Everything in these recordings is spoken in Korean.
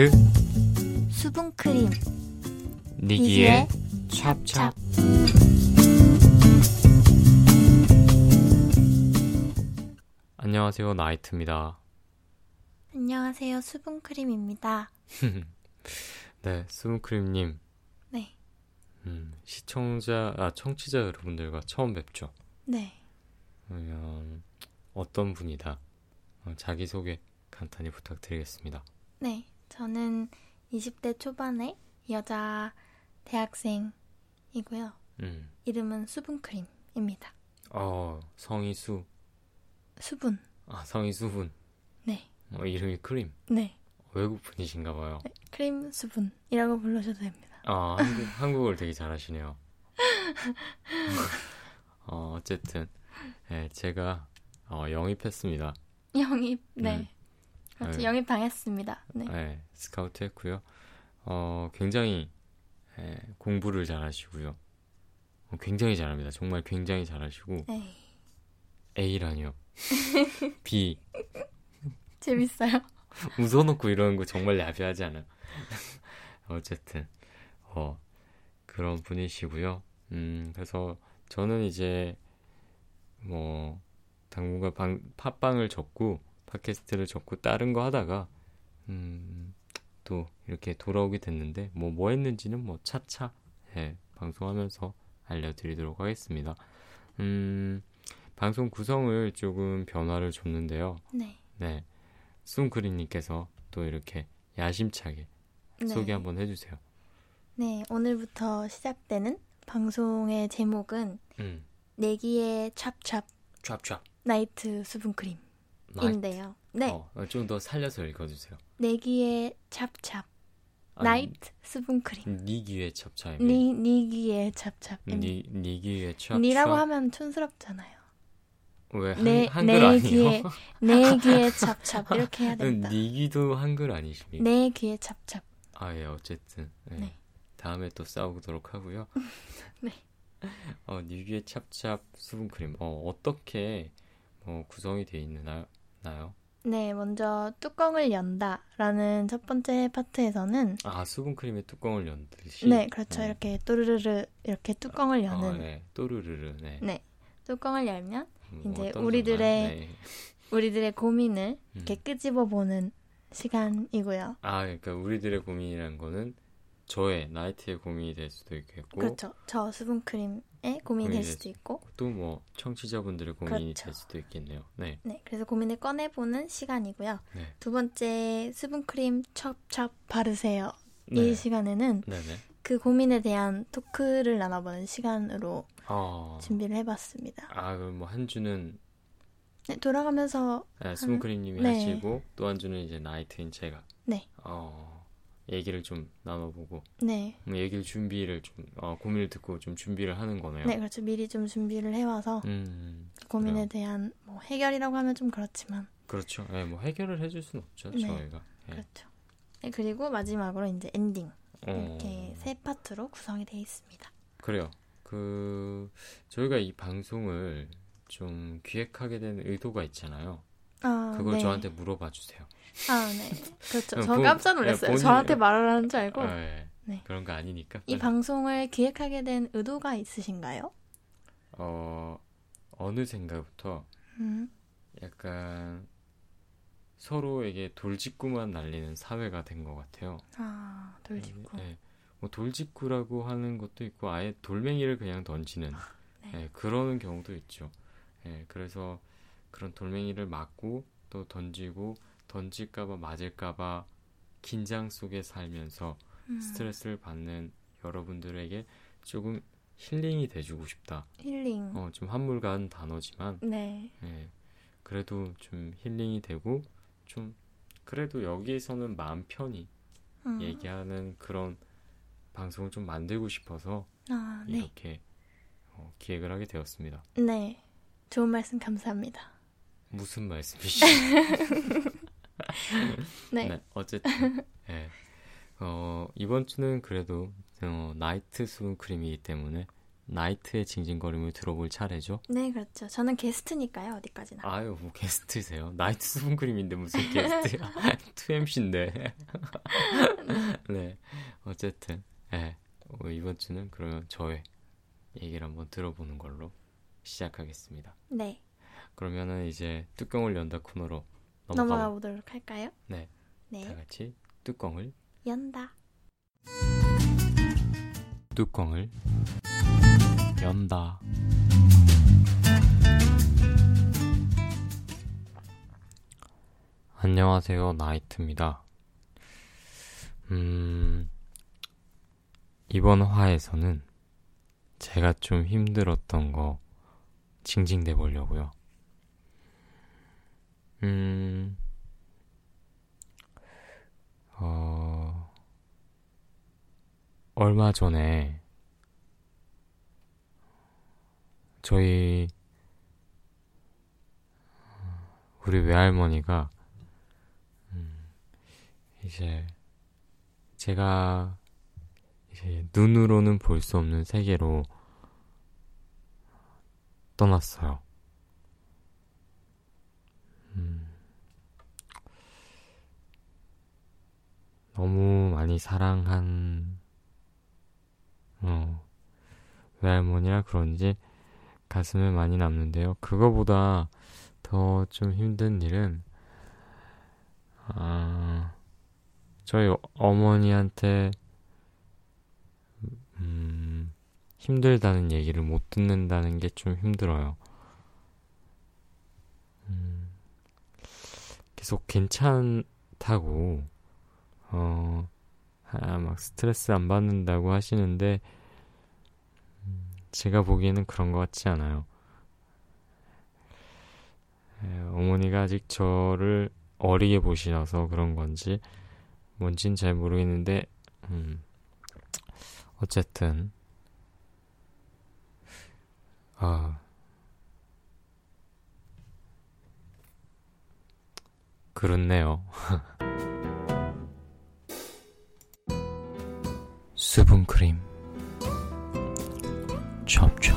나이트 수분크림. 니기의 찹찹. 안녕하세요 나이트입니다. 안녕하세요 수분크림입니다. 네 수분크림님. 네. 음, 시청자 아 청취자 여러분들과 처음 뵙죠? 네. 그러면 어떤 분이다? 어, 자기소개 간단히 부탁드리겠습니다. 네. 저는 20대 초반의 여자 대학생이고요. 음. 이름은 수분크림입니다. 어 성이 수 수분. 아, 성이 수분 네. 어, 이름이 크림 네. 외국 분이신가 봐요 네. 크림 수분이라고 불러셔도 됩니다. 아, 한국, 한국어를 되게 잘하시네요. 어, 어쨌든, 예, 제가, 어, 영입했습니다. 영입. 네. 음. 그렇죠. 네. 영입 당했습니다. 네. 예, 스카우트 했고요. 어, 굉장히, 예, 공부를 잘하시고요. 어, 굉장히 잘합니다. 정말 굉장히 잘하시고, 에이. A라니요. B. 재밌어요. 웃어놓고 이러는 거 정말 야비하지 않아요? 어쨌든, 어, 그런 분이시고요. 음, 그래서 저는 이제, 뭐, 당분간 방, 팟빵을 접고, 팟캐스트를 접고 다른 거 하다가, 음, 또 이렇게 돌아오게 됐는데, 뭐, 뭐 했는지는 뭐, 차차, 예, 방송하면서 알려드리도록 하겠습니다. 음, 방송 구성을 조금 변화를 줬는데요. 네. 네. 숭크리님께서 또 이렇게 야심차게 네. 소개 한번 해주세요. 네. 오늘부터 시작되는 방송의 제목은 음, 내기의 찹찹 찹찹. 나이트 수분크림 인데요. 네. 어, 좀더 살려서 읽어주세요. 내기의 찹찹 나이트 수분크림. 니기의 찹찹. 니 니기의 찹찹. 니 니기의 찹찹. 니라고 하면 촌스럽잖아요. 왜 한, 네, 한글 아니에요? 귀에 네 귀에 찹찹 이렇게 해야 된다. 니기도 한글 아니십니까? 네 귀에 찹찹. 아, 예, 어쨌든. 예. 네. 다음에 또 싸우도록 하고요. 네. 어, 니기의 찹찹 수분크림. 어, 어떻게 어, 구성이 되어 있나요? 나요? 네, 먼저 뚜껑을 연다라는 첫 번째 파트에서는 아, 수분크림의 뚜껑을 연듯이. 네, 그렇죠. 어. 이렇게 또르르르 이렇게 뚜껑을 여는 어, 네. 또르르르. 네. 네. 뚜껑을 열면 음, 이제 우리들의 네. 우리들의 고민을 이렇게 음. 끄집어 보는 시간이고요. 아, 그러니까 우리들의 고민이란 거는 저의 나이트의 고민이 될 수도 있겠고 그렇죠. 저 수분크림의 고민이 고민이 될될 수도 있고 또 뭐 청취자분들의 고민이 그렇죠. 될 수도 있겠네요. 네. 네, 그래서 고민을 꺼내보는 시간이고요. 네. 두 번째 수분크림 첩첩 바르세요. 네. 이 시간에는 네, 네. 그 고민에 대한 토크를 나눠보는 시간으로 어. 준비를 해봤습니다. 아, 그럼 뭐 한 주는 네, 돌아가면서 아, 수분크림 님이 네. 하시고 또 한 주는 이제 나이트인 제가 네, 어. 얘기를 좀 나눠보고 네, 음, 얘기를 준비를 좀 어, 고민을 듣고 좀 준비를 하는 거네요. 네, 그렇죠. 미리 좀 준비를 해와서 음, 고민에 그래요. 대한 뭐 해결이라고 하면 좀 그렇지만 그렇죠. 예, 뭐 해결을 해줄 수는 없죠, 네. 저희가. 예. 그렇죠. 네, 그리고 마지막으로 이제 엔딩 어. 이렇게 세 파트로 구성이 되어 있습니다. 그래요. 그 저희가 이 방송을 좀 기획하게 된 의도가 있잖아요. 아, 그걸 네. 저한테 물어봐 주세요. 아, 네. 그렇죠. 음, 저 본- 깜짝 예, 놀랐어요. 본인- 저한테 말을 하는 줄 알고. 아, 예. 네. 그런 거 아니니까. 이 방송을 기획하게 된 의도가 있으신가요? 어 어느 생각부터 음, 약간 서로에게 돌직구만 날리는 사회가 된 것 같아요. 아, 돌직구. 예. 뭐 돌직구라고 하는 것도 있고 아예 돌멩이를 그냥 던지는 네. 예, 그러는 경우도 있죠. 예, 그래서 그런 돌멩이를 맞고 또 던지고 던질까봐 맞을까봐 긴장 속에 살면서 음, 스트레스를 받는 여러분들에게 조금 힐링이 돼주고 싶다. 힐링. 어, 좀 한물간 단어지만 네. 예, 그래도 좀 힐링이 되고 좀 그래도 여기에서는 마음 편히 음, 얘기하는 그런 방송을 좀 만들고 싶어서 아, 네. 이렇게 어, 기획을 하게 되었습니다. 네. 좋은 말씀 감사합니다. 무슨 말씀이시죠? 네. 어쨌든 예. 어, 이번 주는 그래도 어, 나이트 수분 크림이기 때문에 나이트의 징징거림을 들어볼 차례죠. 네, 그렇죠. 저는 게스트니까요, 어디까지나. 아유, 뭐 게스트세요. 나이트 수분크림인데 무슨 게스트야. 2MC인데. 네. 어쨌든, 네. 이번 주는 그러면 저의 얘기를 한번 들어보는 걸로 시작하겠습니다. 네. 그러면은 이제 뚜껑을 연다 코너로 넘어가, 보도록 할까요? 네. 네. 다 같이 뚜껑을 연다. 뚜껑을 연다. 안녕하세요, 나이트입니다. 음, 이번 화에서는 제가 좀 힘들었던 거 징징대 보려고요. 음, 어, 얼마 전에 저희 우리 외할머니가 음, 이제 제가 이제 눈으로는 볼 수 없는 세계로 떠났어요. 너무 많이 사랑한 어, 외할머니라 그런지 가슴에 많이 남는데요. 그거보다 더 좀 힘든 일은 아, 저희 어머니한테 음, 힘들다는 얘기를 못 듣는다는 게 좀 힘들어요. 음, 계속 괜찮다고 어, 아, 막 스트레스 안 받는다고 하시는데 음, 제가 보기에는 그런 것 같지 않아요. 에, 어머니가 아직 저를 어리게 보시셔서 그런 건지 뭔진 잘 모르겠는데 음, 어쨌든 아 그렇네요. 수분크림 첩첩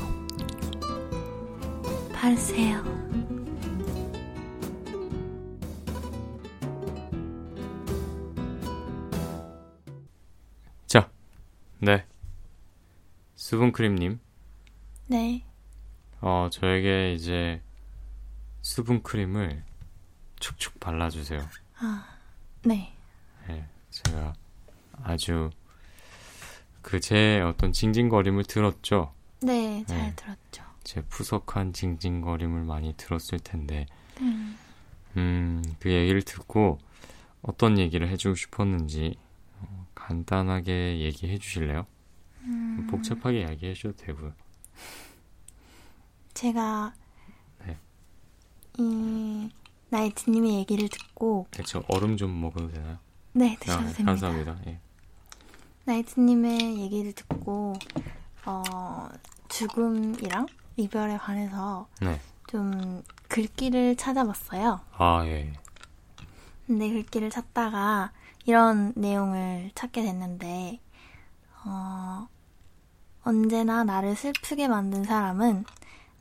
바르세요. 자, 네 수분크림님 네. 어 저에게 이제 수분크림을 축축 발라주세요. 아, 네. 네, 제가 아주 그 제 어떤 징징거림을 들었죠. 네, 잘 네. 들었죠. 제 푸석한 징징거림을 많이 들었을 텐데, 음, 음, 그 얘기를 듣고 어떤 얘기를 해주고 싶었는지 어, 간단하게 얘기해 주실래요? 음, 복잡하게 이야기해 주셔도 되고요. 제가 네. 이 나이트님의 얘기를 듣고 네, 저 얼음 좀 먹어도 되나요? 네 아, 드셔도 네, 됩니다. 감사합니다. 예. 나이트님의 얘기를 듣고 어, 죽음이랑 이별에 관해서 네. 좀 글귀를 찾아봤어요. 아, 예. 예. 근데 글귀를 찾다가 이런 내용을 찾게 됐는데 어, 언제나 나를 슬프게 만든 사람은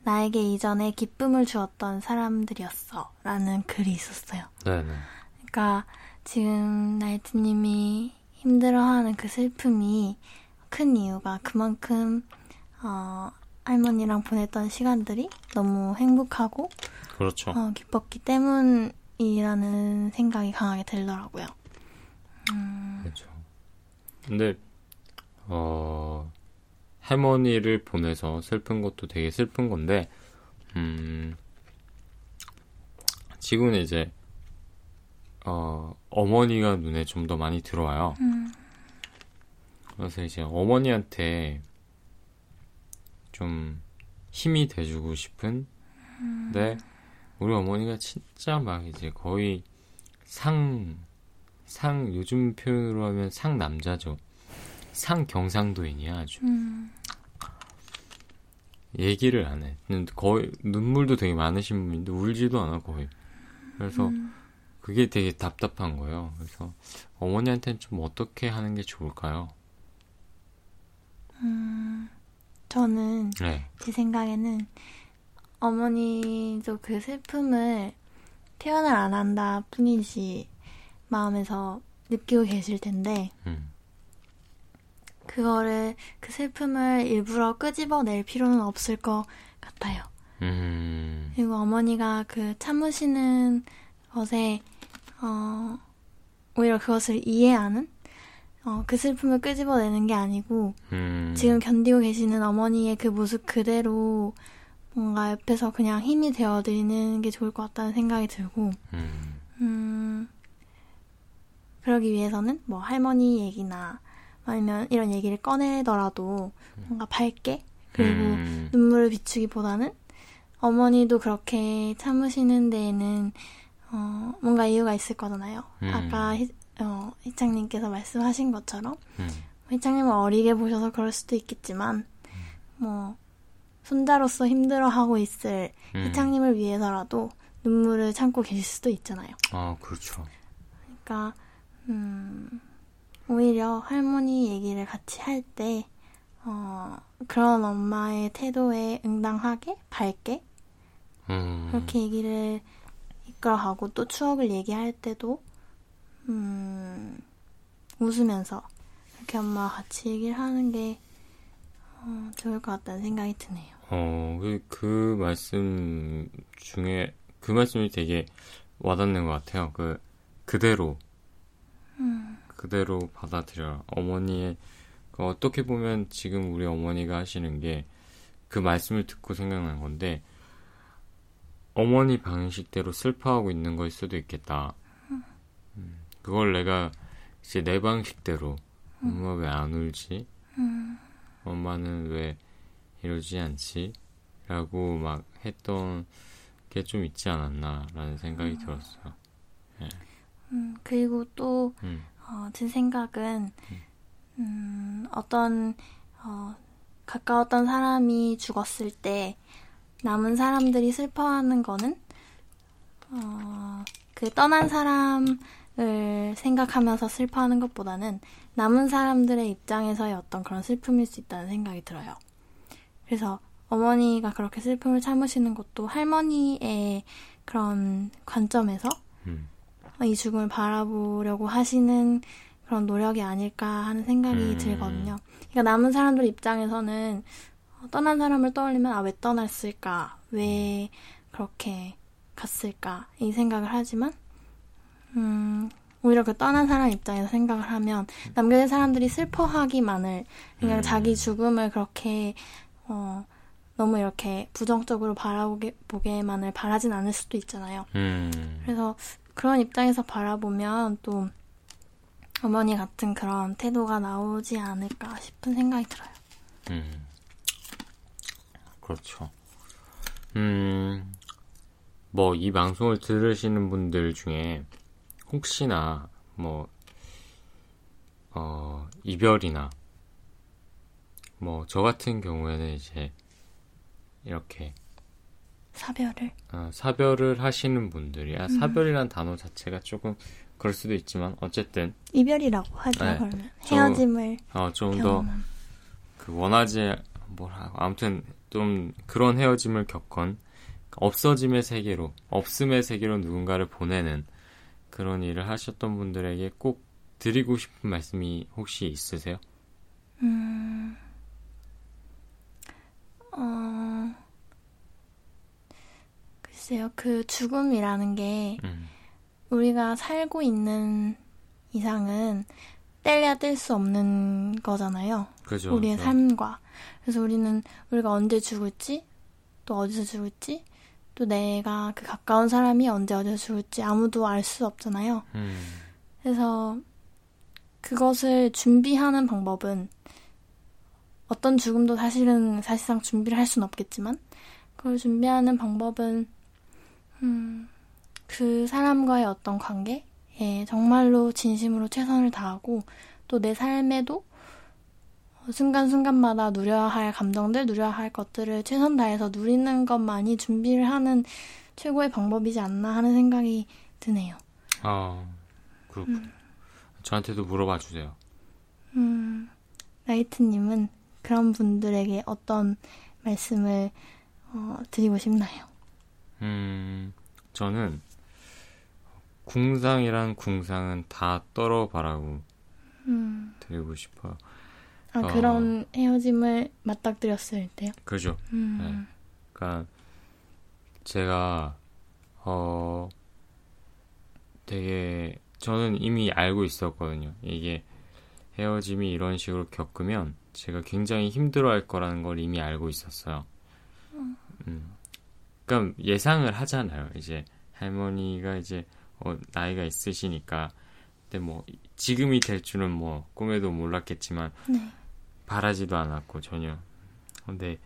나에게 이전에 기쁨을 주었던 사람들이었어 라는 글이 있었어요. 네네. 그러니까 지금 나이트님이 힘들어하는 그 슬픔이 큰 이유가 그만큼 어, 할머니랑 보냈던 시간들이 너무 행복하고 그렇죠. 어, 기뻤기 때문이라는 생각이 강하게 들더라고요. 음, 그렇죠. 근데 어 할머니를 보내서 슬픈 것도 되게 슬픈 건데 음 지금은 이제 어 어머니가 눈에 좀 더 많이 들어와요. 음, 그래서 이제 어머니한테 좀 힘이 돼주고 싶은 근데 우리 어머니가 진짜 막 이제 거의 상, 상, 요즘 표현으로 하면 상 남자죠. 상 경상도인이야, 아주. 음, 얘기를 안 해. 거의, 눈물도 되게 많으신 분인데 울지도 않아, 거의. 그래서 음. 그게 되게 답답한 거예요. 그래서 어머니한테는 좀 어떻게 하는 게 좋을까요? 저는 네. 제 생각에는 어머니도 그 슬픔을 표현을 안 한다 뿐이지 마음에서 느끼고 계실 텐데 음. 그거를 그 슬픔을 일부러 끄집어낼 필요는 없을 것 같아요. 음. 그리고 어머니가 그 참으시는 것에 어, 오히려 그것을 이해하는 어, 그 슬픔을 끄집어내는 게 아니고 음. 지금 견디고 계시는 어머니의 그 모습 그대로 뭔가 옆에서 그냥 힘이 되어드리는 게 좋을 것 같다는 생각이 들고 음. 음, 그러기 위해서는 뭐 할머니 얘기나 아니면 이런 얘기를 꺼내더라도 뭔가 밝게 그리고 음. 눈물을 비추기보다는 어머니도 그렇게 참으시는 데에는 어, 뭔가 이유가 있을 거잖아요. 음. 아까 희, 어, 희창님께서 말씀하신 것처럼 음. 희창님은 어리게 보셔서 그럴 수도 있겠지만 뭐 손자로서 힘들어하고 있을 음. 희창님을 위해서라도 눈물을 참고 계실 수도 있잖아요. 아, 그렇죠. 그러니까 음, 오히려 할머니 얘기를 같이 할때 어, 그런 엄마의 태도에 응당하게 밝게 음. 그렇게 얘기를 이끌어가고 또 추억을 얘기할 때도 음, 웃으면서 이렇게 엄마와 같이 얘기를 하는 게 어, 좋을 것 같다는 생각이 드네요. 어, 그, 그 말씀 중에 그 말씀이 되게 와닿는 것 같아요. 그, 그대로, 음, 그대로 받아들여라. 어머니의, 그 어떻게 보면 지금 우리 어머니가 하시는 게 그 말씀을 듣고 생각난 건데, 어머니 방식대로 슬퍼하고 있는 걸 수도 있겠다. 음, 그걸 내가 이제 내 방식대로, 엄마 왜 안 울지? 음, 엄마는 왜 이러지 않지? 라고 막 했던 게 좀 있지 않았나라는 생각이 들었어요. 음, 그리고 또 음, 어, 제 생각은 음, 어떤 어, 가까웠던 사람이 죽었을 때 남은 사람들이 슬퍼하는 거는 어, 그 떠난 사람을 생각하면서 슬퍼하는 것보다는 남은 사람들의 입장에서의 어떤 그런 슬픔일 수 있다는 생각이 들어요. 그래서 어머니가 그렇게 슬픔을 참으시는 것도 할머니의 그런 관점에서 음, 이 죽음을 바라보려고 하시는 그런 노력이 아닐까 하는 생각이 음. 들거든요. 그러니까 남은 사람들 입장에서는 어, 떠난 사람을 떠올리면 아 왜 떠났을까, 왜 그렇게 갔을까 이 생각을 하지만 음, 오히려 그 떠난 사람 입장에서 생각을 하면 남겨진 사람들이 슬퍼하기만을 그냥 음. 자기 죽음을 그렇게 어, 너무 이렇게 부정적으로 바라보게 보게만을 바라진 않을 수도 있잖아요. 음, 그래서 그런 입장에서 바라보면 또 어머니 같은 그런 태도가 나오지 않을까 싶은 생각이 들어요. 음. 그렇죠. 음, 뭐, 이 방송을 들으시는 분들 중에 혹시나 뭐, 어, 이별이나 뭐, 저 같은 경우에는 이제 이렇게 사별을. 어, 사별을 하시는 분들이, 음. 아, 사별이란 단어 자체가 조금 그럴 수도 있지만, 어쨌든, 이별이라고 하죠, 네. 그러면. 저- 헤어짐을 어, 좀더 경험한. 그 원하지 뭐라 아무튼 좀 그런 헤어짐을 겪건 없어짐의 세계로 없음의 세계로 누군가를 보내는 그런 일을 하셨던 분들에게 꼭 드리고 싶은 말씀이 혹시 있으세요? 음, 어, 글쎄요, 그 죽음이라는 게 음, 우리가 살고 있는 이상은 뗄래야 뗄 수 없는 거잖아요. 그죠. 우리의 그죠. 삶과. 그래서 우리는 우리가 언제 죽을지, 또 어디서 죽을지, 또 내가 그 가까운 사람이 언제 어디서 죽을지 아무도 알 수 없잖아요. 음, 그래서 그것을 준비하는 방법은 어떤 죽음도 사실은 사실상 준비를 할 수는 없겠지만 그걸 준비하는 방법은 음, 그 사람과의 어떤 관계에 정말로 진심으로 최선을 다하고 또 내 삶에도 순간순간마다 누려야 할 감정들, 누려야 할 것들을 최선 다해서 누리는 것만이 준비를 하는 최고의 방법이지 않나 하는 생각이 드네요. 아 그렇군요. 저한테도 물어봐 주세요. 음, 라이트님은 그런 분들에게 어떤 말씀을 어, 드리고 싶나요? 음, 저는 궁상이란 궁상은 다 떨어봐라고 음, 드리고 싶어요. 아, 어. 그런 헤어짐을 맞닥뜨렸을 때요? 그죠? 음, 그러니까 제가 어 되게 저는 이미 알고 있었거든요. 이게 헤어짐이 이런 식으로 겪으면 제가 굉장히 힘들어할 거라는 걸 이미 알고 있었어요. 음. 그러니까 예상을 하잖아요. 이제 할머니가 이제 어, 나이가 있으시니까 근데 뭐 지금이 될 줄은 뭐 꿈에도 몰랐겠지만 네. 바라지도 않았고 전혀. 근데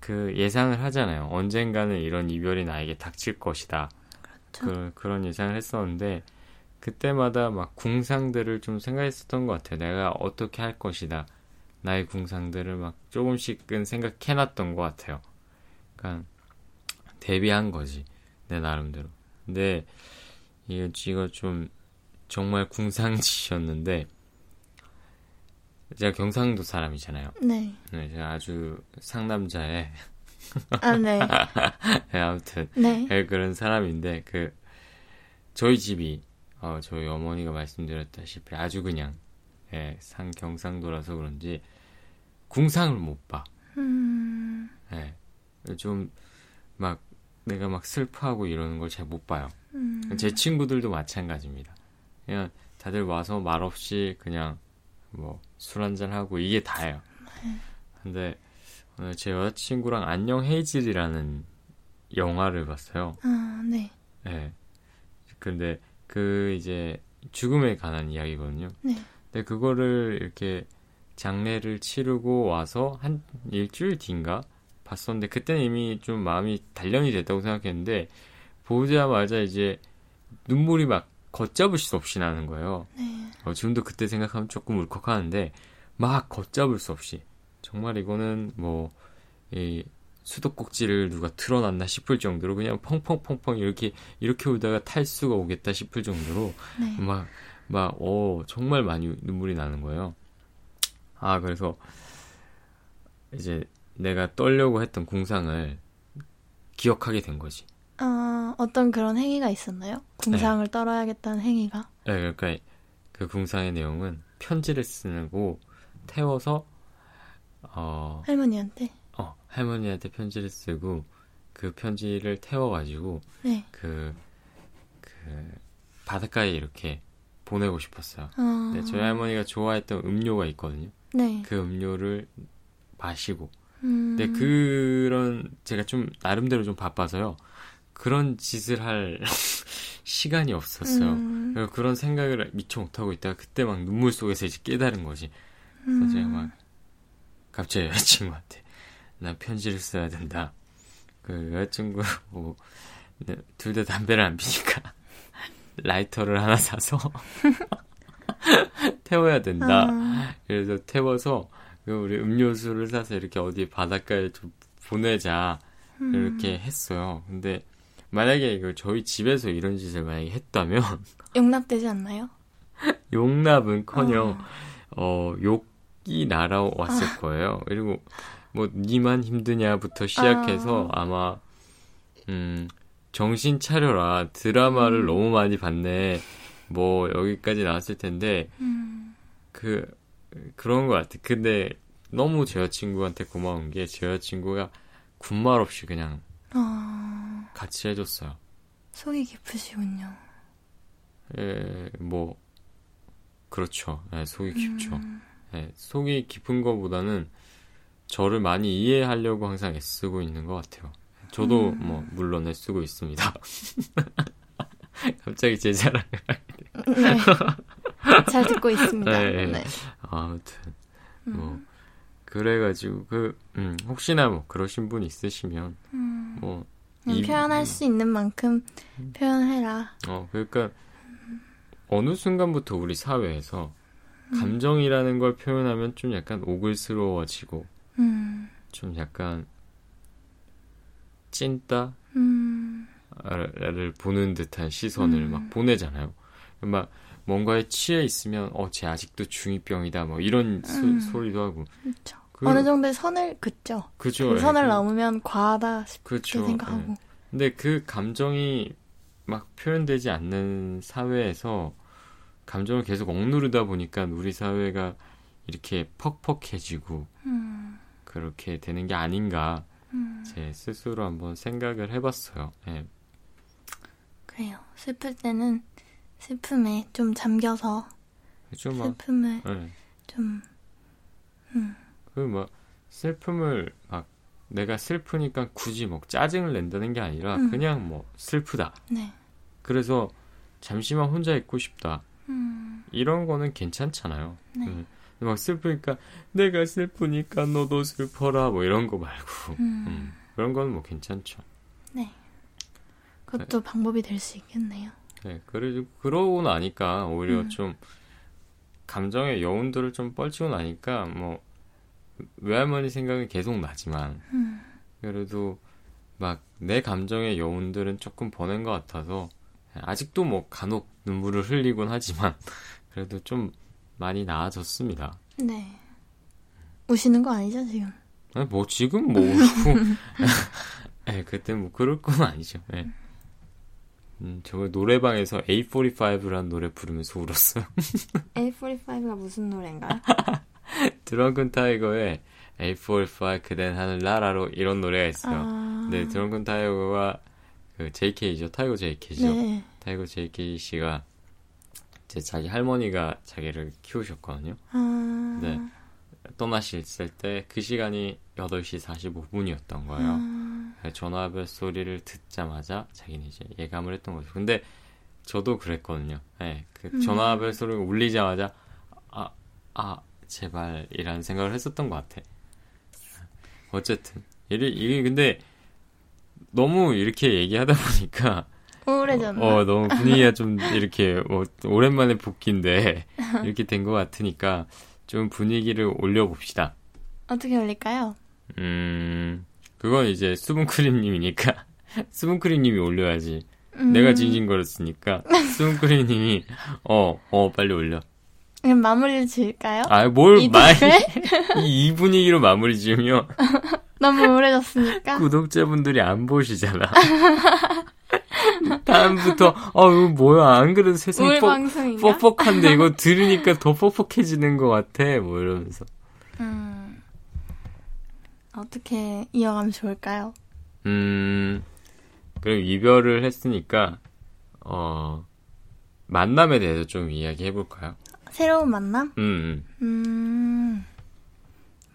그 예상을 하잖아요. 언젠가는 이런 이별이 나에게 닥칠 것이다. 그렇죠. 그, 그런 예상을 했었는데 그때마다 막 궁상들을 좀 생각했었던 것 같아요. 내가 어떻게 할 것이다. 나의 궁상들을 막 조금씩은 생각해놨던 것 같아요. 그러니까 대비한 거지 내 나름대로. 근데 이거 이거 좀 정말 궁상짓이었는데 제가 경상도 사람이잖아요. 네. 네, 제가 아주 상남자의 아, 네. 네, 아무튼 네. 네, 그런 사람인데 그 저희 집이 어, 저희 어머니가 말씀드렸다시피 아주 그냥 예, 상 경상도라서 그런지 궁상을 못 봐. 음, 예, 좀막 내가 막 슬퍼하고 이러는 걸 잘 못 봐요. 음, 제 친구들도 마찬가지입니다. 그냥 다들 와서 말없이 그냥 뭐 술 한잔 하고 이게 다예요. 근데 오늘 제 여자친구랑 안녕 헤이즐이라는 영화를 봤어요. 아, 네. 예. 근데 그 이제 죽음에 관한 이야기거든요. 네. 근데 그거를 이렇게 장례를 치르고 와서 한 일주일 뒤인가 봤었는데 그때는 이미 좀 마음이 단련이 됐다고 생각했는데 보자마자 이제 눈물이 막 걷잡을 수 없이 나는 거예요. 네. 어, 지금도 그때 생각하면 조금 울컥하는데 막 걷잡을 수 없이 정말 이거는 뭐 이 수도꼭지를 누가 틀어놨나 싶을 정도로 그냥 펑펑펑펑 이렇게 이렇게 울다가 탈수가 오겠다 싶을 정도로 네. 막막어 정말 많이 눈물이 나는 거예요. 아 그래서 이제 내가 떨려고 했던 궁상을 기억하게 된 거지. 아, 어떤 그런 행위가 있었나요? 궁상을 네. 떨어야겠다는 행위가? 네, 그러니까 그 궁상의 내용은 편지를 쓰고 태워서 어, 할머니한테? 어, 할머니한테 편지를 쓰고 그 편지를 태워가지고 네. 그, 그 바닷가에 이렇게 보내고 싶었어요. 아, 네, 저희 할머니가 좋아했던 음료가 있거든요. 네. 그 음료를 마시고. 음, 근데 그런 제가 좀 나름대로 좀 바빠서요. 그런 짓을 할 시간이 없었어요. 음, 그런 생각을 미처 못하고 있다가 그때 막 눈물 속에서 이제 깨달은 거지. 그래서 음. 제가 막 갑자기 여자친구한테 난 편지를 써야 된다. 그 여자친구 뭐 둘 다 담배를 안 피니까 라이터를 하나 사서 태워야 된다. 아, 그래서 태워서 그 우리 음료수를 사서 이렇게 어디 바닷가에 좀 보내자 음. 이렇게 했어요. 근데 만약에 이걸 저희 집에서 이런 짓을 만약에 했다면 용납되지 않나요? 용납은커녕 어 욕이 날아왔을 거예요. 그리고 뭐 니만 힘드냐부터 시작해서 아마 음 정신 차려라 드라마를 음. 너무 많이 봤네 뭐 여기까지 나왔을 텐데 음, 그 그런 것 같아. 근데 너무 제 여자친구한테 고마운 게 제 여자친구가 군말 없이 그냥 아, 같이 해줬어요. 속이 깊으시군요. 예, 뭐 그렇죠. 예, 속이 깊죠. 음, 예, 속이 깊은 것보다는 저를 많이 이해하려고 항상 애쓰고 있는 것 같아요. 저도 음. 뭐 물론 애쓰고 있습니다. 갑자기 제 자랑을 네. 잘 듣고 있습니다. 네. 네. 아무튼 뭐 음, 그래가지고 그 음, 혹시나 뭐 그러신 분 있으시면 음. 뭐 이- 표현할 수 있는 만큼 표현해라. 어, 그러니까 어느 순간부터 우리 사회에서 감정이라는 걸 표현하면 좀 약간 오글스러워지고 음, 좀 약간 찐따를 음, 보는 듯한 시선을 음. 막 보내잖아요. 막 뭔가에 취해 있으면 어, 쟤 아직도 중2병이다 뭐 이런 소, 음. 소리도 하고 그렇죠. 그, 어느 정도의 선을 긋죠. 그죠. 그 예, 선을 그- 넘으면 과하다 싶게 그쵸. 생각하고. 예. 근데 그 감정이 막 표현되지 않는 사회에서 감정을 계속 억누르다 보니까 우리 사회가 이렇게 퍽퍽해지고 음, 그렇게 되는 게 아닌가 음, 제 스스로 한번 생각을 해봤어요. 예. 그래요. 슬플 때는 슬픔에 좀 잠겨서 좀 막, 슬픔을 예. 좀 그막 슬픔을 막 내가 슬프니까 굳이 뭐 짜증을 낸다는 게 아니라 음. 그냥 뭐 슬프다. 네. 그래서 잠시만 혼자 있고 싶다. 음, 이런 거는 괜찮잖아요. 네. 음. 막 슬프니까 내가 슬프니까 너도 슬퍼라 뭐 이런 거 말고 음, 음. 그런 건 뭐 괜찮죠. 네. 그것도 방법이 될 수 있겠네요. 네, 그래 그러고 나니까 오히려 음. 좀 감정의 여운들을 좀 뻘치고 나니까 뭐 외할머니 생각은 계속 나지만 음, 그래도 막 내 감정의 여운들은 조금 보낸 것 같아서 아직도 뭐 간혹 눈물을 흘리곤 하지만 그래도 좀 많이 나아졌습니다. 네. 우시는 거 아니죠 지금? 아니, 뭐 지금 뭐 울고 예, 그때 뭐 그럴 건 아니죠. 예. 음, 저거 노래방에서 A45라는 노래 부르면서 울었어요. A45가 무슨 노래인가요? 드렁큰 타이거의 8:45 그댄 하늘 나라로 이런 노래가 있어요. 아, 네, 드렁큰 타이거가 그 JK죠. 타이거 JK죠. 네. 타이거 JK 씨가 이제 자기 할머니가 자기를 키우셨거든요. 아, 네. 떠나실 때 그 시간이 8시 45분이었던 거예요. 아, 네, 전화벨 소리를 듣자마자 자기는 이제 예감을 했던 거죠. 근데 저도 그랬거든요. 네, 그 음. 전화벨 소리가 울리자마자 아, 아, 제발 이라는 생각을 했었던 것 같아. 어쨌든 이게, 이게 근데 너무 이렇게 얘기하다 보니까 우울해졌나? 어 너무 분위기가 좀 이렇게 뭐 오랜만에 복귀인데 이렇게 된 것 같으니까 좀 분위기를 올려봅시다. 어떻게 올릴까요? 음, 그건 이제 수분크림님이니까 수분크림님이 올려야지. 음, 내가 징징거렸으니까 수분크림님이 어, 어 빨리 올려. 그럼 마무리를 지을까요? 아, 뭘이 말, 댓글? 이, 이 분위기로 마무리 지으면 너무 우울해졌으니까. 구독자분들이 안 보시잖아. 다음부터 어 이거 뭐야 안 그래도 세상 뻑? 뻑뻑한데 이거 들으니까 더 뻑뻑해지는 것 같아 뭐 이러면서 음, 어떻게 이어가면 좋을까요? 음 그럼 이별을 했으니까 어 만남에 대해서 좀 이야기해 볼까요? 새로운 만남? 음, 음, 음.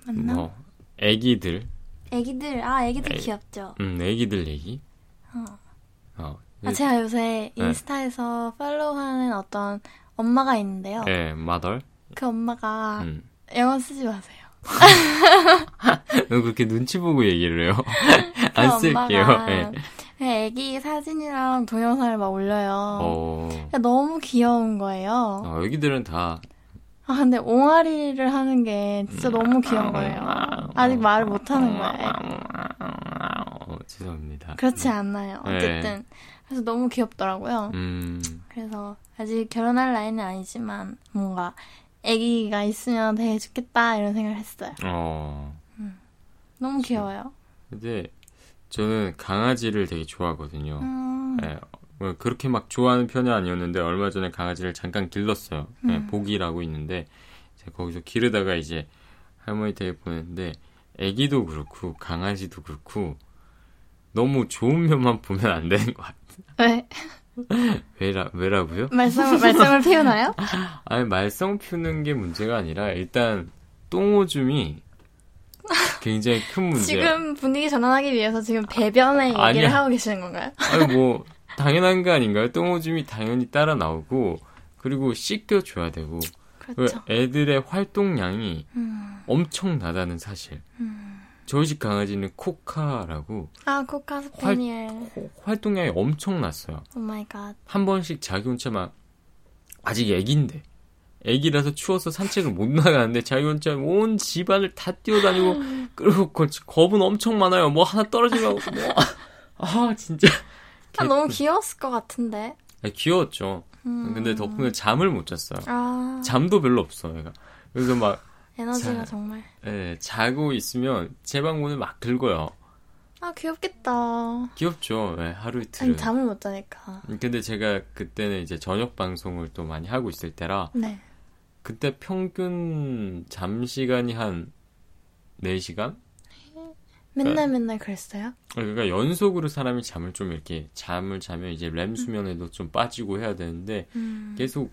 만남? 뭐 애기들 애기들, 아, 애기들 애- 귀엽죠? 음 애기들 얘기 어. 어 아, 제가 요새 네. 인스타에서 팔로우하는 어떤 엄마가 있는데요. 예, 마덜 그 엄마가 음. 영어 쓰지 마세요. 너 그렇게 눈치 보고 얘기를 해요 그안 쓸게요 예. 그냥 애기 사진이랑 동영상을 막 올려요. 어, 너무 귀여운 거예요. 어 애기들은 다 아, 근데 옹알이를 하는 게 진짜 너무 귀여운 거예요. 아직 말을 못 하는 거예요. 어, 죄송합니다. 그렇지 않나요? 네. 어쨌든. 그래서 너무 귀엽더라고요. 음, 그래서 아직 결혼할 나이는 아니지만 뭔가 아기가 있으면 되게 좋겠다 이런 생각을 했어요. 어, 너무 귀여워요. 근데 저는 강아지를 되게 좋아하거든요. 음, 예, 뭐 그렇게 막 좋아하는 편이 아니었는데 얼마 전에 강아지를 잠깐 길렀어요. 예, 음. 복이라고 있는데 제가 거기서 기르다가 이제 할머니 댁에 보냈는데 애기도 그렇고 강아지도 그렇고 너무 좋은 면만 보면 안 되는 것 같아요. 왜? 왜라 왜라고요? 말썽, 말썽을 피우나요? 아니 말썽 피우는 게 문제가 아니라 일단 똥오줌이 굉장히 큰 문제야. 지금 분위기 전환하기 위해서 지금 배변의 얘기를 아니야. 하고 계시는 건가요? 아니 뭐 당연한 거 아닌가요? 똥오줌이 당연히 따라 나오고 그리고 씻겨 줘야 되고 그렇죠. 애들의 활동량이 음, 엄청나다는 사실. 음. 저희 집 강아지는 코카라고 아, 코커 스패니얼. 호- 활동량이 엄청났어요. Oh my god. 한 번씩 자기 혼자 막 아직 애기인데 애기라서 추워서 산책을 못 나가는데 자기 혼자 온 집안을 다 뛰어다니고 그리고 거- 겁은 엄청 많아요. 뭐 하나 떨어지면 뭐 아 진짜 아, 너무 귀여웠을 것 같은데. 아, 귀여웠죠. 음. 근데 덕분에 잠을 못 잤어요. 아, 잠도 별로 없어, 얘가. 그래서 막 에너지가 자, 정말. 예, 자고 있으면 제 방문을 막 긁어요. 아, 귀엽겠다. 귀엽죠. 예, 하루 이틀은. 아니, 잠을 못 자니까. 근데 제가 그때는 이제 저녁 방송을 또 많이 하고 있을 때라 네. 그때 평균 잠 시간이 한 4시간? 맨날 맨날 그랬어요? 그러니까 연속으로 사람이 잠을 좀 이렇게 잠을 자면 이제 렘 수면에도 좀 빠지고 해야 되는데 음. 계속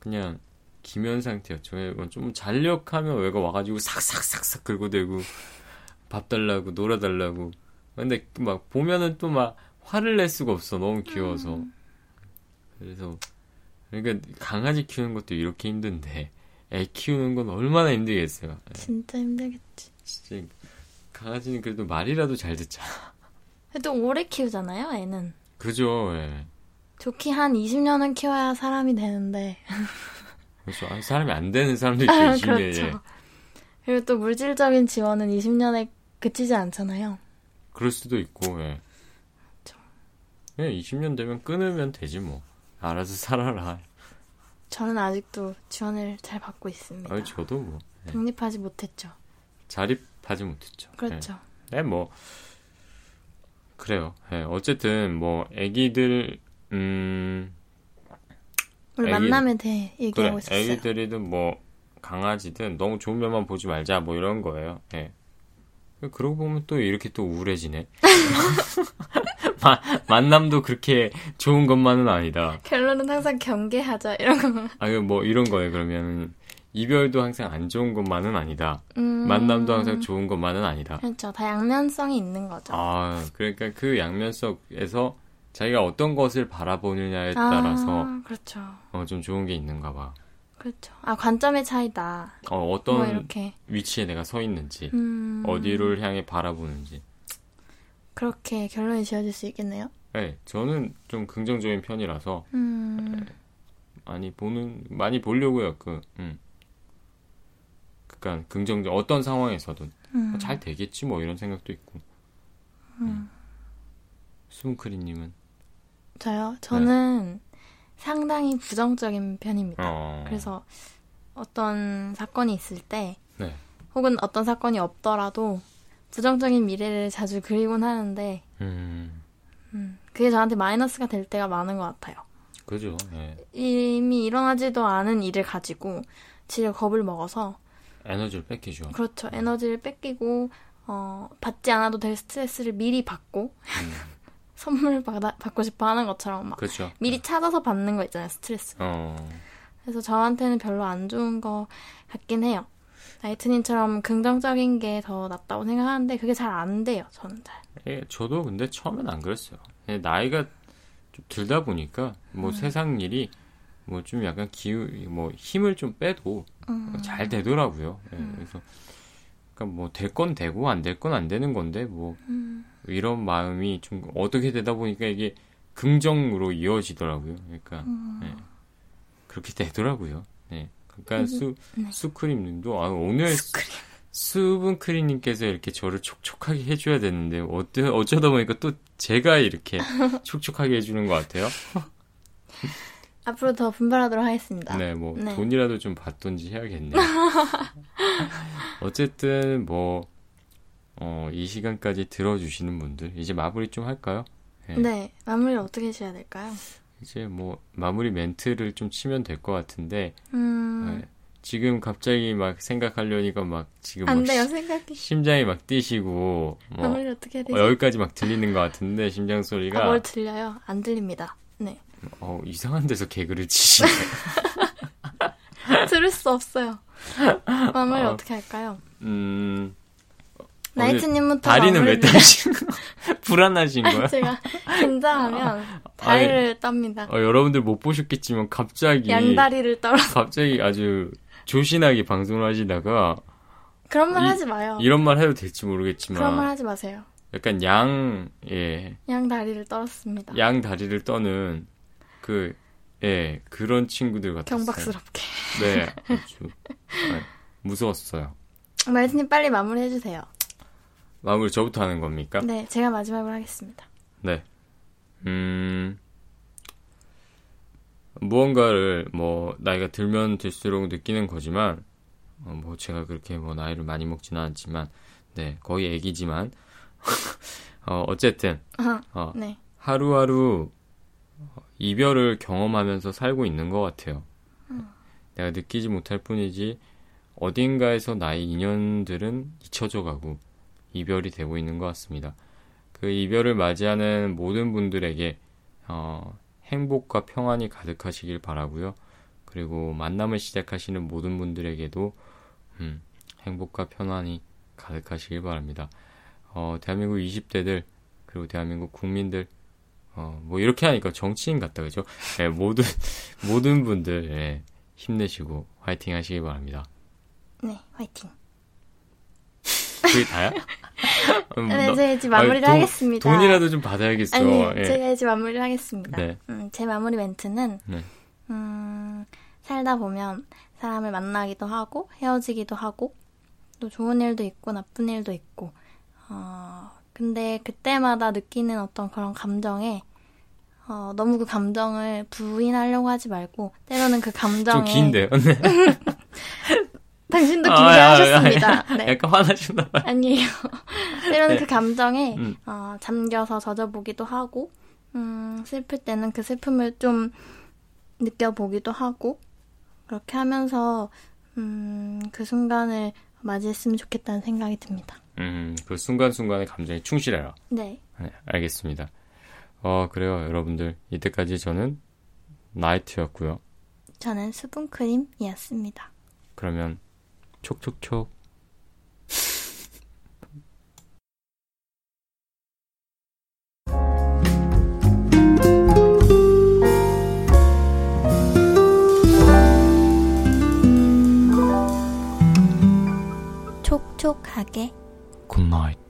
그냥 기면 상태였죠. 좀 잔력하면 외가 와가지고 삭삭삭삭 긁어대고 밥 달라고 놀아달라고. 근데 막 보면은 또 막 화를 낼 수가 없어. 너무 귀여워서. 음. 그래서 그러니까 강아지 키우는 것도 이렇게 힘든데 애 키우는 건 얼마나 힘들겠어요. 예, 진짜 힘들겠지. 진짜 강아지는 그래도 말이라도 잘 듣잖아. 그래도 오래 키우잖아요, 애는. 그죠. 예. 좋게 한 20년은 키워야 사람이 되는데. 그렇죠. 아, 사람이 안 되는 사람도 있죠. 아, 요즘에. 그렇죠. 예. 그리고 또 물질적인 지원은 20년에 그치지 않잖아요. 그럴 수도 있고, 예. 예, 20년 되면 끊으면 되지 뭐. 알아서 살아라. 저는 아직도 지원을 잘 받고 있습니다. 아, 저도 뭐 예. 독립하지 못했죠. 자립하지 못했죠. 그렇죠. 예, 네, 뭐 그래요. 예, 어쨌든 뭐 아기들 음 우리 애기- 만남에 대해 그래 얘기하고 있었어요. 아기들이든 뭐 강아지든 너무 좋은 면만 보지 말자 뭐 이런 거예요. 예. 그러고 보면 또 이렇게 또 우울해지네. 마- 만남도 그렇게 좋은 것만은 아니다. 결론은 항상 경계하자 이런 거. 아, 이거 뭐 이런 거예요. 그러면 이별도 항상 안 좋은 것만은 아니다. 음, 만남도 항상 좋은 것만은 아니다. 그렇죠. 다 양면성이 있는 거죠. 아, 그러니까 그 양면성에서 자기가 어떤 것을 바라보느냐에 따라서 아, 그렇죠. 어, 좀 좋은 게 있는가 봐. 그렇죠. 아 관점의 차이다. 어, 어떤 뭐 이렇게 위치에 내가 서 있는지, 음, 어디를 향해 바라보는지. 그렇게 결론이 지어질 수 있겠네요. 네, 저는 좀 긍정적인 편이라서 음, 많이 보는 많이 보려고요. 그, 음. 그러니까 긍정적 어떤 상황에서든 음. 잘 되겠지 뭐 이런 생각도 있고. 음. 스무크리님은 저요. 저는 상당히 부정적인 편입니다. 어, 그래서 어떤 사건이 있을 때 네, 혹은 어떤 사건이 없더라도 부정적인 미래를 자주 그리곤 하는데 음, 음, 그게 저한테 마이너스가 될 때가 많은 것 같아요. 그죠. 네. 이미 일어나지도 않은 일을 가지고 지레 겁을 먹어서 에너지를 뺏기죠. 그렇죠 에너지를 뺏기고 어, 받지 않아도 될 스트레스를 미리 받고 음, 선물 받아, 받고 싶어 하는 것처럼 막 그렇죠. 미리 찾아서 받는 거 있잖아요 스트레스 어, 그래서 저한테는 별로 안 좋은 거 같긴 해요 나이트님처럼 긍정적인 게 더 낫다고 생각하는데 그게 잘 안 돼요 저는 잘 예, 저도 근데 처음엔 안 그랬어요. 예, 나이가 좀 들다 보니까 뭐 음. 세상 일이 뭐 좀 약간 기우 뭐 힘을 좀 빼도 음. 잘 되더라고요. 예, 그래서 그러니까 뭐 될 건 되고 안 될 건 안 되는 건데 뭐 음. 이런 마음이 좀 어떻게 되다 보니까 이게 긍정으로 이어지더라고요. 그러니까 음. 예, 그렇게 되더라고요. 예. 그러니까 수 네. 수크림님도 아, 오늘 수분 크림님께서 이렇게 저를 촉촉하게 해줘야 되는데 어떠, 어쩌다 보니까 또 제가 이렇게 촉촉하게 해주는 것 같아요. 앞으로 더 분발하도록 하겠습니다 네, 뭐 네. 돈이라도 좀 받던지 해야겠네요. 어쨌든 뭐 어, 이 시간까지 들어주시는 분들 이제 마무리 좀 할까요? 네. 네, 마무리를 어떻게 해줘야 될까요? 이제 뭐 마무리 멘트를 좀 치면 될 것 같은데 음, 네. 지금 갑자기 막 생각하려니까 막 지금 안 막 돼요, 시- 생각이. 심장이 막 뛰시고 뭐 마무리를 어떻게 해야 되지? 어, 여기까지 막 들리는 것 같은데 심장 소리가 아, 뭘 들려요? 안 들립니다. 네. 어, 이상한 데서 개그를 치시네. 들을 수 없어요. 마무리 아, 어떻게 할까요? 음, 나이트님부터 다리는 왜 따신 거? 불안하신 거야? 제가 긴장하면 다리를 땁니다. 어, 여러분들 못 보셨겠지만 갑자기 양다리를 떨어. 갑자기 아주 조신하게 방송을 하시다가 그런 말 이- 하지 마요. 이런 말 해도 될지 그런 말 모르겠지만 하지 마세요. 약간 양, 예, 양 다리를 떨었습니다. 양 다리를 떠는 그, 예, 그런 친구들 같았어요. 경박스럽게. 네, 아주 아, 무서웠어요. 나이트님 빨리 마무리 해 주세요. 마무리 저부터 하는 겁니까? 네, 제가 마지막으로 하겠습니다. 네. 음, 무언가를 뭐, 나이가 들면 들수록 느끼는 거지만, 어, 뭐 제가 그렇게 뭐 나이를 많이 먹지는 않지만 네 거의 애기지만 어, 어쨌든 어, 네. 하루하루 이별을 경험하면서 살고 있는 것 같아요. 음. 내가 느끼지 못할 뿐이지 어딘가에서 나의 인연들은 잊혀져 가고 이별이 되고 있는 것 같습니다. 그 이별을 맞이하는 모든 분들에게 어, 행복과 평안이 가득하시길 바라고요. 그리고 만남을 시작하시는 모든 분들에게도 음, 행복과 편안이 가득하시길 바랍니다. 어, 대한민국 20대들 그리고 대한민국 국민들 어, 뭐 이렇게 하니까 정치인 같다 그죠? 예, 모든 모든 분들 예, 힘내시고 화이팅 하시기 바랍니다. 네, 화이팅. 그게 다야? 음, 네, 너, 제가 이제 마무리를 아니, 돈, 하겠습니다. 돈이라도 좀 받아야겠어. 아니, 예. 제가 이제 마무리를 하겠습니다. 네. 음, 제 마무리 멘트는 네. 음, 살다 보면 사람을 만나기도 하고 헤어지기도 하고 또 좋은 일도 있고 나쁜 일도 있고 어, 근데 그때마다 느끼는 어떤 그런 감정에 어, 너무 그 감정을 부인하려고 하지 말고 때로는 그 감정에 좀 긴데요. 네. 당신도 아, 길게 아, 하셨습니다. 아, 아, 네. 약간 화나셨나 봐요. 아니에요. 때로는 네. 그 감정에 음. 어, 잠겨서 젖어보기도 하고 음, 슬플 때는 그 슬픔을 좀 느껴보기도 하고 그렇게 하면서 음, 그 순간을 맞이했으면 좋겠다는 생각이 듭니다. 음, 그 순간순간의 감정에 충실해라. 네. 네. 알겠습니다. 어, 그래요. 여러분들. 이때까지 저는 나이트였고요. 저는 수분크림이었습니다. 그러면 촉촉촉. 촉촉하게 good night.